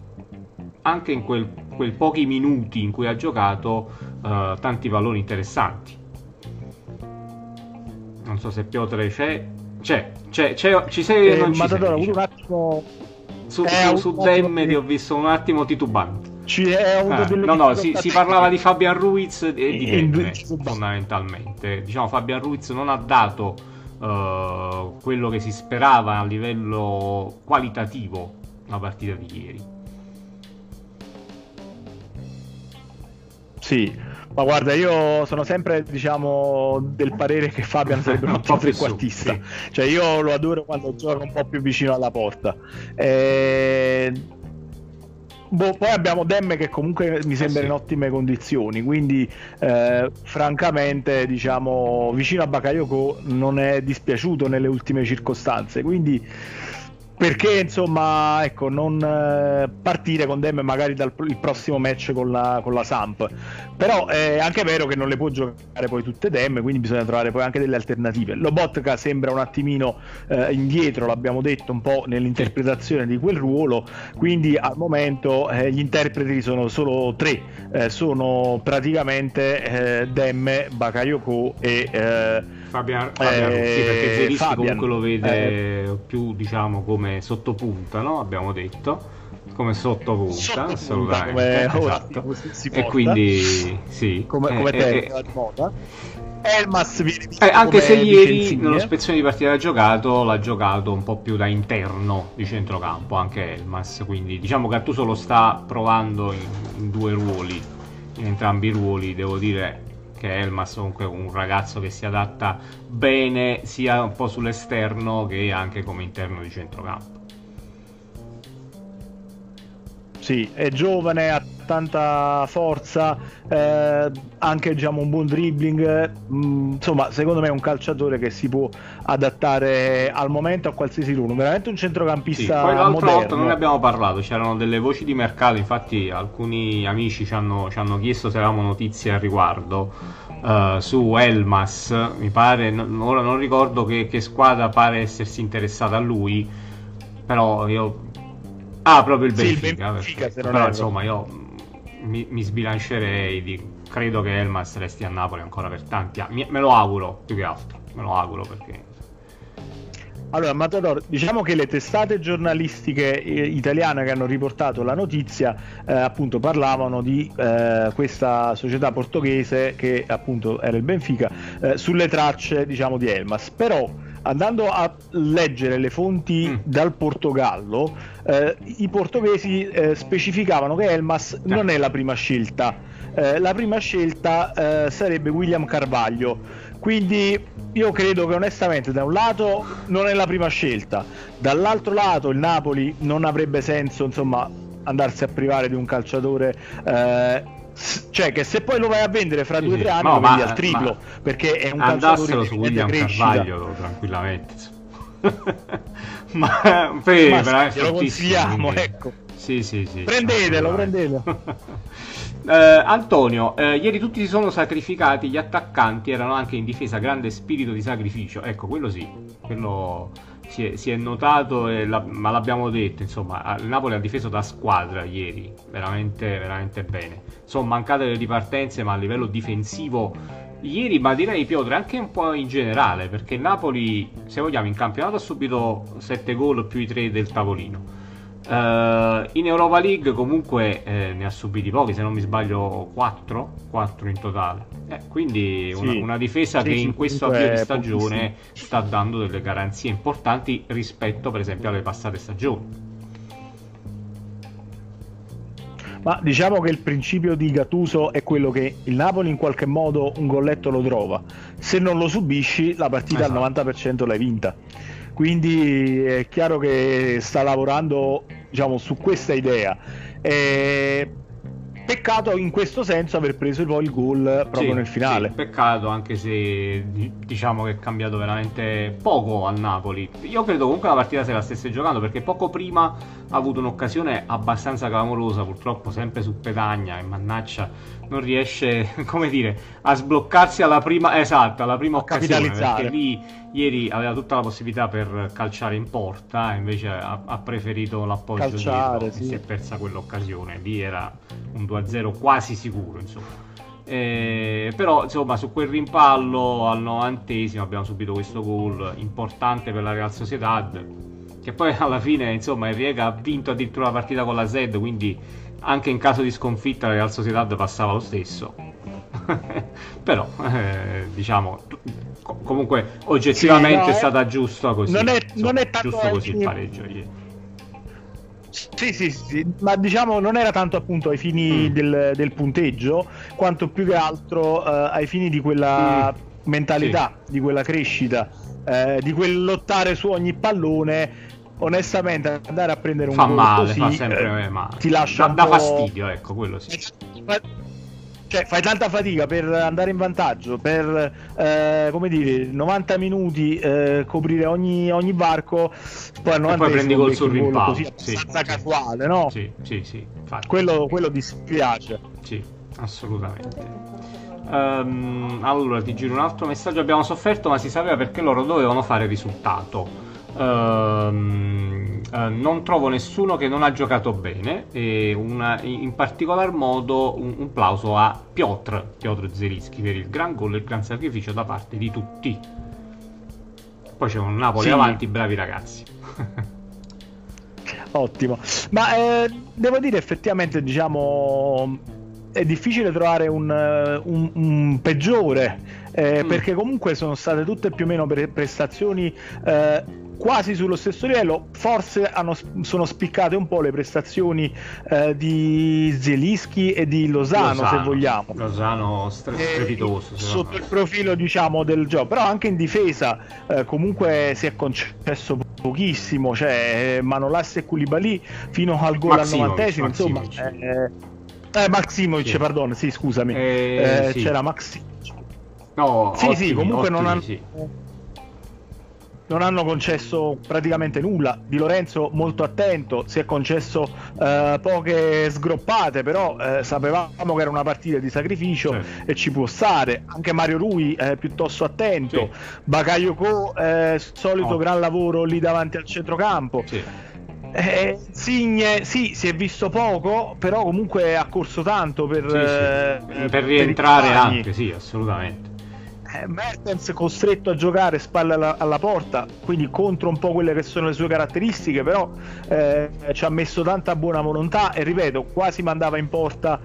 anche in quel, quel, pochi minuti in cui ha giocato uh, tanti valori interessanti. Non so se Piotre c'è. C'è, c'è, c'è ci sei eh, non ci sei, diciamo. un attimo su, su, su Demme ti ho visto un attimo titubante. Eh, no, no, si, si, parlava di Fabian Ruiz e di Demme, fondamentalmente. Diciamo, Fabian Ruiz non ha dato uh, quello che si sperava a livello qualitativo la partita di ieri. Sì, ma guarda, io sono sempre, diciamo, del parere che Fabian sarebbe un po' trequartista. Sì. Cioè, io lo adoro quando gioca un po' più vicino alla porta. E... Boh, poi abbiamo Demme che comunque mi sembra eh sì. in ottime condizioni, quindi eh, francamente diciamo vicino a Bakayoko non è dispiaciuto nelle ultime circostanze, quindi perché insomma ecco non eh, partire con Dem magari dal prossimo match con la, con la Samp. Però è anche vero che non le può giocare poi tutte Dem quindi bisogna trovare poi anche delle alternative. Lobotka sembra un attimino eh, indietro l'abbiamo detto un po' nell'interpretazione di quel ruolo. Quindi al momento eh, gli interpreti sono solo tre. Eh, sono praticamente eh, Dem, Bakayoko e eh, Fabian, Fabian eh, sì, perché Zerischi comunque lo vede eh, più diciamo come sottopunta, no? Abbiamo detto. Come sottopunta, sottopunta assolutamente. come, esatto. e quindi sì. Come, come eh, eh, moda. Elmas viene eh, anche se ieri nello spezzone di partita ha giocato l'ha giocato un po' più da interno di centrocampo anche Elmas. Quindi diciamo che Gattuso lo sta provando in, in due ruoli in entrambi i ruoli devo dire che Elmas comunque un ragazzo che si adatta bene sia un po' sull'esterno che anche come interno di centrocampo. Sì, è giovane, ha tanta forza, eh, anche diciamo, un buon dribbling. Mm, insomma, secondo me è un calciatore che si può adattare al momento a qualsiasi ruolo. Veramente un centrocampista. Sì, poi l'altra volta non ne abbiamo parlato, c'erano delle voci di mercato. Infatti, alcuni amici ci hanno, ci hanno chiesto se avevamo notizie al riguardo. Uh, su Elmas, mi pare, no, ora non ricordo che, che squadra pare essersi interessata a lui, però io Ah, proprio il Benfica. Sì, il Benfica Però insomma, io mi, mi, sbilancerei. Di, credo che Elmas resti a Napoli ancora per tanti anni. Me lo auguro più che altro. Me lo auguro perché. Allora, Matador, diciamo che le testate giornalistiche eh, italiane che hanno riportato la notizia eh, appunto parlavano di eh, questa società portoghese che appunto era il Benfica eh, sulle tracce diciamo di Elmas. Però andando a leggere le fonti mm. dal Portogallo, eh, i portoghesi eh, specificavano che Elmas eh. non è la prima scelta. Eh, la prima scelta eh, sarebbe William Carvaglio. Quindi io credo che onestamente da un lato non è la prima scelta, dall'altro lato il Napoli non avrebbe senso insomma andarsi a privare di un calciatore eh, cioè che se poi lo vai a vendere fra sì, due o tre anni no, lo vendi al triplo perché è un calciatore su William Carvaglio tranquillamente ma, per, ma sì, lo consigliamo quindi... ecco. Sì sì sì prendetelo prendetelo. Eh, Antonio, eh, ieri tutti si sono sacrificati, gli attaccanti erano anche in difesa, grande spirito di sacrificio. Ecco, quello sì, quello si è, si è notato, la, ma l'abbiamo detto, insomma, il Napoli ha difeso da squadra ieri, veramente, veramente bene. Sono mancate le ripartenze, ma a livello difensivo ieri, ma direi Piotr anche un po' in generale, perché il Napoli, se vogliamo, in campionato ha subito 7 gol più i 3 del tavolino. Uh, in Europa League comunque eh, ne ha subiti pochi, se non mi sbaglio 4, 4 in totale. Eh, quindi una, una difesa sì, che sì, in questo avvio di stagione sta dando delle garanzie importanti rispetto per esempio alle passate stagioni. Ma diciamo che il principio di Gattuso è quello che il Napoli in qualche modo un golletto lo trova. Se non lo subisci, la partita esatto. al 90% l'hai vinta quindi è chiaro che sta lavorando diciamo, su questa idea. Eh, peccato in questo senso aver preso poi il gol proprio Sì, nel finale. sì, peccato anche se di- diciamo che è cambiato veramente poco al Napoli. Io credo comunque la partita se la stesse giocando perché poco prima ha avuto un'occasione abbastanza clamorosa, purtroppo sempre su Petagna e mannaccia non riesce, come dire, a sbloccarsi alla prima esatto, alla prima A occasione perché lì ieri aveva tutta la possibilità per calciare in porta, invece ha, ha preferito l'appoggio Calciare, dietro e sì. si è persa quell'occasione. Lì era un 2-0 quasi sicuro, insomma. Eh, però insomma su quel rimpallo al novantesimo abbiamo subito questo gol importante per la Real Sociedad che poi alla fine insomma il Riega ha vinto addirittura la partita con la Z quindi anche in caso di sconfitta la Real Sociedad passava lo stesso però eh, diciamo co- comunque oggettivamente Sì, no, è stata giusta così non è- insomma, non è tanto giusto così il pareggio ieri. Sì, sì, sì, ma diciamo non era tanto appunto ai fini Mm. del, del punteggio, quanto più che altro eh, ai fini di quella Mm. mentalità, di quella crescita, eh, di quel lottare su ogni pallone. Onestamente, andare a prendere un fa gol male così, fa sempre eh, male ti lascia dà po'- fastidio ecco quello sì Cioè, fai tanta fatica per andare in vantaggio, per eh, come dire, 90 minuti eh, coprire ogni, ogni varco, poi al poi 90 prendi gol sul rimpallo, così sì. abbastanza casuale, no? Sì, sì, sì. Quello, quello dispiace. Sì, assolutamente. Ehm, allora, ti giro un altro messaggio. Abbiamo sofferto, ma si sapeva perché loro dovevano fare risultato. Ehm, eh, non trovo nessuno che non ha giocato bene. E una- in particolar modo un, un plauso a Piotr, Piotr Zelischi per il gran gol e il gran sacrificio da parte di tutti. Poi c'è un Napoli Sì. avanti, bravi ragazzi. Ottimo. Ma eh, devo dire effettivamente, diciamo, è difficile trovare un, eh, un- un peggiore, eh, Mm. perché comunque sono state tutte più o meno pre- prestazioni eh, quasi sullo stesso livello. Forse hanno- sono spiccate un po' le prestazioni eh, di Zelischi e di Lozano, se vogliamo. Lozano Eh, strepitoso. sotto il profilo diciamo del gioco però anche in difesa eh, comunque si è concesso pochissimo cioè Manolas e Koulibaly fino al gol al novantesimo insomma. Eh, Maximovic Sì. pardon sì scusami Eh, Eh, sì. c'era Maximovic No, sì sì ottimi, comunque non ottimi, hanno sì. non hanno concesso praticamente nulla. Di Lorenzo molto attento, si è concesso eh, poche sgroppate, però eh, sapevamo che era una partita di sacrificio Certo. e ci può stare. Anche Mario Rui eh, piuttosto attento. Bakayoko, eh, solito Oh. gran lavoro lì davanti al centrocampo. Sì. Eh, Signe, sì, si è visto poco, però comunque ha corso tanto per, Sì, eh, sì. per rientrare compagni. anche, sì, assolutamente. Eh, Mertens costretto a giocare spalle alla, alla porta, quindi contro un po' quelle che sono le sue caratteristiche, però eh, ci ha messo tanta buona volontà e ripeto, quasi mandava in porta.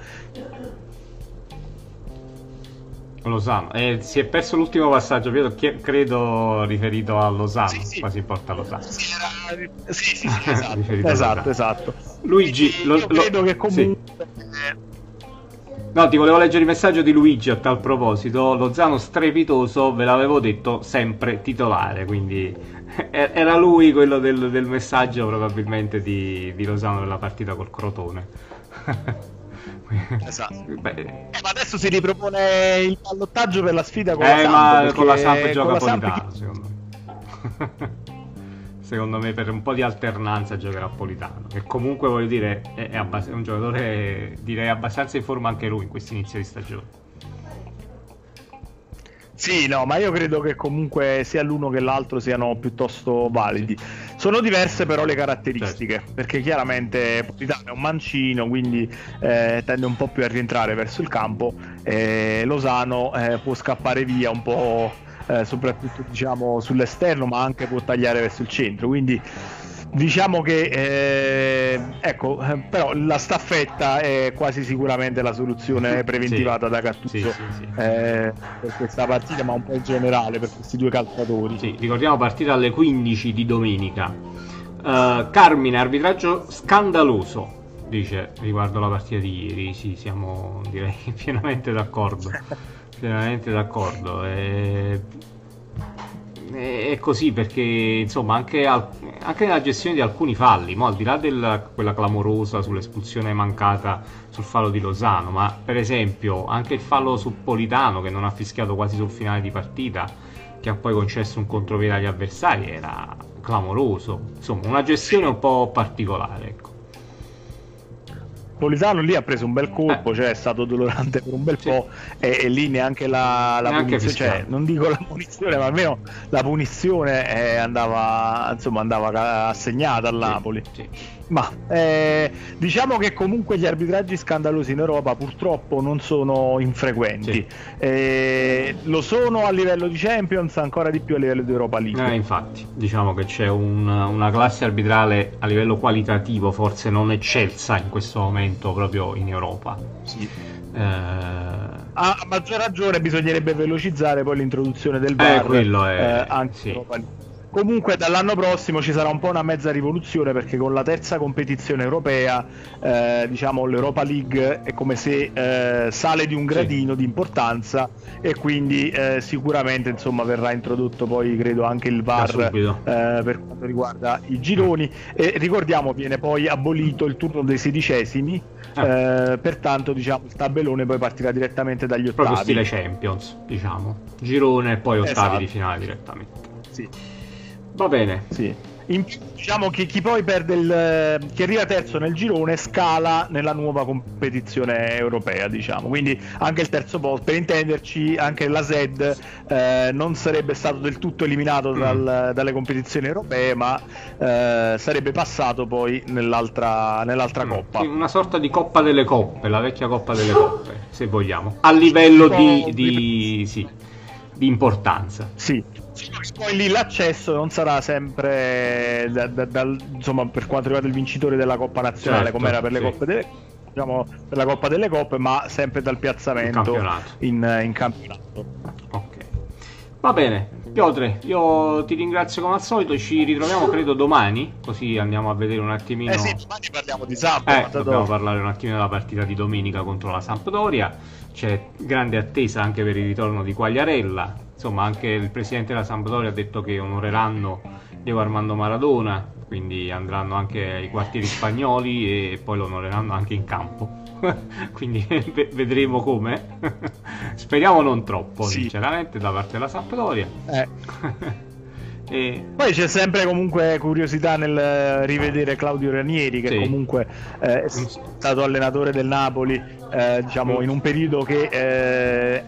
Lozano. Eh, si è perso l'ultimo passaggio, Pietro, chi- credo riferito a Lozano, Sì, sì. quasi porta a Lozano. Sì, era- sì, sì, sì, esatto, Riferito a esatto, Lozano. esatto. Luigi, lo- io lo- credo che comunque eh, No, ti volevo leggere il messaggio di Luigi a tal proposito. Lozano strepitoso, ve l'avevo detto, sempre titolare, quindi era lui quello del, del messaggio probabilmente di, di Lozano nella partita col Crotone. Esatto. Eh, ma adesso si ripropone il ballottaggio per la sfida con eh, la Samp, ma con la Samp gioca la Samp Politano, chi- secondo me. secondo me per un po' di alternanza giocherà Politano, che comunque voglio dire è, è abbast- è un giocatore direi abbastanza in forma anche lui in questo inizio di stagione. Sì, no, ma io credo che comunque sia l'uno che l'altro siano piuttosto validi. Sono diverse però le caratteristiche, Certo. perché chiaramente Politano è un mancino, quindi eh, tende un po' più a rientrare verso il campo, e Losano eh, può scappare via un po', eh, soprattutto diciamo sull'esterno, ma anche può tagliare verso il centro, quindi diciamo che eh, ecco, eh, però la staffetta è quasi sicuramente la soluzione preventivata Sì. da Gattuso Sì, sì, eh, per questa partita, ma un po' in generale per questi due calciatori. Sì, ricordiamo partita alle 15 di domenica. Eh, Carmine, arbitraggio scandaloso, dice riguardo la partita di ieri. Sì, siamo direi pienamente d'accordo. pienamente d'accordo. E... È così perché insomma anche al- anche nella gestione di alcuni falli, mo, al di là di quella clamorosa sull'espulsione mancata sul fallo di Lozano, ma per esempio anche il fallo su Politano che non ha fischiato quasi sul finale di partita, che ha poi concesso un contropiede agli avversari, era clamoroso. Insomma, una gestione un po' particolare. Ecco. Politano lì ha preso un bel colpo, eh. cioè è stato dolorante per un bel sì. po' e, e, lì neanche la, la neanche punizione, cioè, non dico la punizione, ma almeno la punizione eh, andava, insomma, andava assegnata al Napoli. Sì, sì. Ma eh, diciamo che comunque gli arbitraggi scandalosi in Europa purtroppo non sono infrequenti. Sì. Eh, lo sono a livello di Champions, ancora di più a livello di Europa League. Eh, infatti, diciamo che c'è un, una classe arbitrale a livello qualitativo forse non eccelsa in questo momento proprio in Europa. Sì. Eh... A maggior ragione bisognerebbe velocizzare poi l'introduzione del VAR eh, quello è... Eh, anche sì. in Europa League Comunque dall'anno prossimo ci sarà un po' una mezza rivoluzione perché con la terza competizione europea, eh, diciamo l'Europa League è come se eh, sale di un gradino sì. di importanza e quindi eh, sicuramente insomma, verrà introdotto poi credo anche il VAR eh, per quanto riguarda i gironi e ricordiamo viene poi abolito il turno dei sedicesimi, ah. eh, pertanto diciamo il tabellone poi partirà direttamente dagli ottavi. Proprio stile Champions, diciamo, girone e poi ottavi esatto. di finale direttamente. Sì. Va bene. Sì. In diciamo che chi poi perde il che arriva terzo nel girone scala nella nuova competizione europea, diciamo. Quindi anche il terzo posto, per intenderci, anche la ZED eh, non sarebbe stato del tutto eliminato mm. dal, dalle competizioni europee, ma eh, sarebbe passato poi nell'altra, nell'altra mm. coppa. Una sorta di coppa delle coppe, la vecchia coppa delle coppe, se vogliamo. A livello di, di, sì, di importanza. Sì poi lì l'accesso non sarà sempre da, da, da, insomma, per quanto riguarda il vincitore della Coppa Nazionale, certo, come era per le sì. Coppe delle diciamo, per la Coppa delle Coppe, ma sempre dal piazzamento in, in campionato. Ok. Va bene, Piotre, io ti ringrazio come al solito, ci ritroviamo credo domani, così andiamo a vedere un attimino... Eh sì, domani parliamo di Sampdoria. Eh, dobbiamo parlare un attimino della partita di domenica contro la Sampdoria, c'è grande attesa anche per il ritorno di Quagliarella, insomma anche il presidente della Sampdoria ha detto che onoreranno Diego Armando Maradona quindi andranno anche ai quartieri spagnoli e poi lo onoreranno anche in campo quindi vedremo come speriamo non troppo sì. sinceramente da parte della Sampdoria eh. e... poi c'è sempre comunque curiosità nel rivedere Claudio Ranieri che sì. comunque eh, è stato allenatore del Napoli eh, diciamo in un periodo che eh,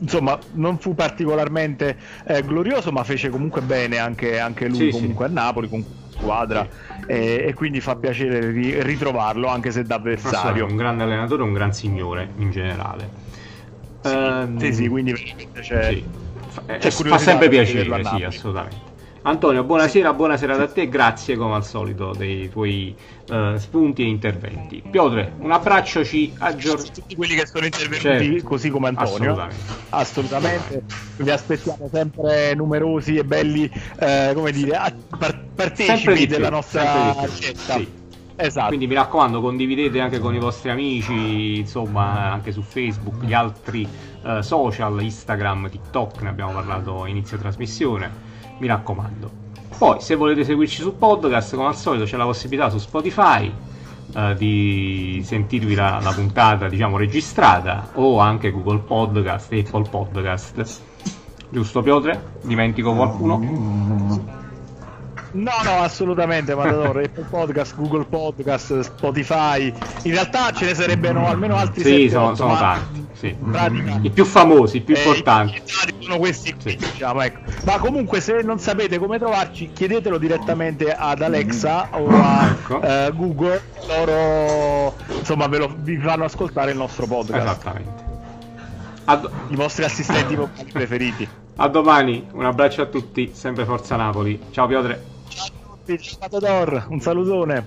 insomma non fu particolarmente eh, glorioso ma fece comunque bene anche, anche lui sì, comunque sì. a Napoli con squadra sì. e, e, quindi fa piacere ri- ritrovarlo anche se da avversario un grande allenatore un gran signore in generale sì, um, sì, quindi veramente c'è, sì. c'è fa sempre piacere sì assolutamente Antonio, buonasera, buonasera a te, grazie come al solito dei tuoi uh, spunti e interventi. Piotre, un abbraccio, ci aggiorniamo. Tutti quelli che sono intervenuti certo. così come Antonio. Assolutamente. Assolutamente. Vi aspettiamo sempre numerosi e belli, eh, come dire, par- partecipi della nostra. Sì. Esatto. Quindi mi raccomando, condividete anche con i vostri amici, insomma, anche su Facebook, gli altri uh, social, Instagram, TikTok, ne abbiamo parlato inizio trasmissione mi raccomando. Poi, se volete seguirci su podcast, come al solito, c'è la possibilità su Spotify eh, di sentirvi la, la, puntata, diciamo, registrata, o anche Google Podcast, Apple Podcast. Giusto, Piotre? Dimentico qualcuno? No, no, assolutamente, Matador. Apple Podcast, Google Podcast, Spotify. In realtà ce ne sarebbero almeno altri Sì, sono, sono tanti. Sì. I più famosi, i più eh, importanti. sono questi sì. diciamo, ecco. Ma comunque, se non sapete come trovarci, chiedetelo direttamente ad Alexa o a ecco. eh, Google. Loro insomma ve lo, vi fanno ascoltare il nostro podcast. Esattamente. Ad... I vostri assistenti preferiti. A domani, un abbraccio a tutti, sempre Forza Napoli. Ciao Piotre. Ciao a tutti, ciao Matador, un salutone.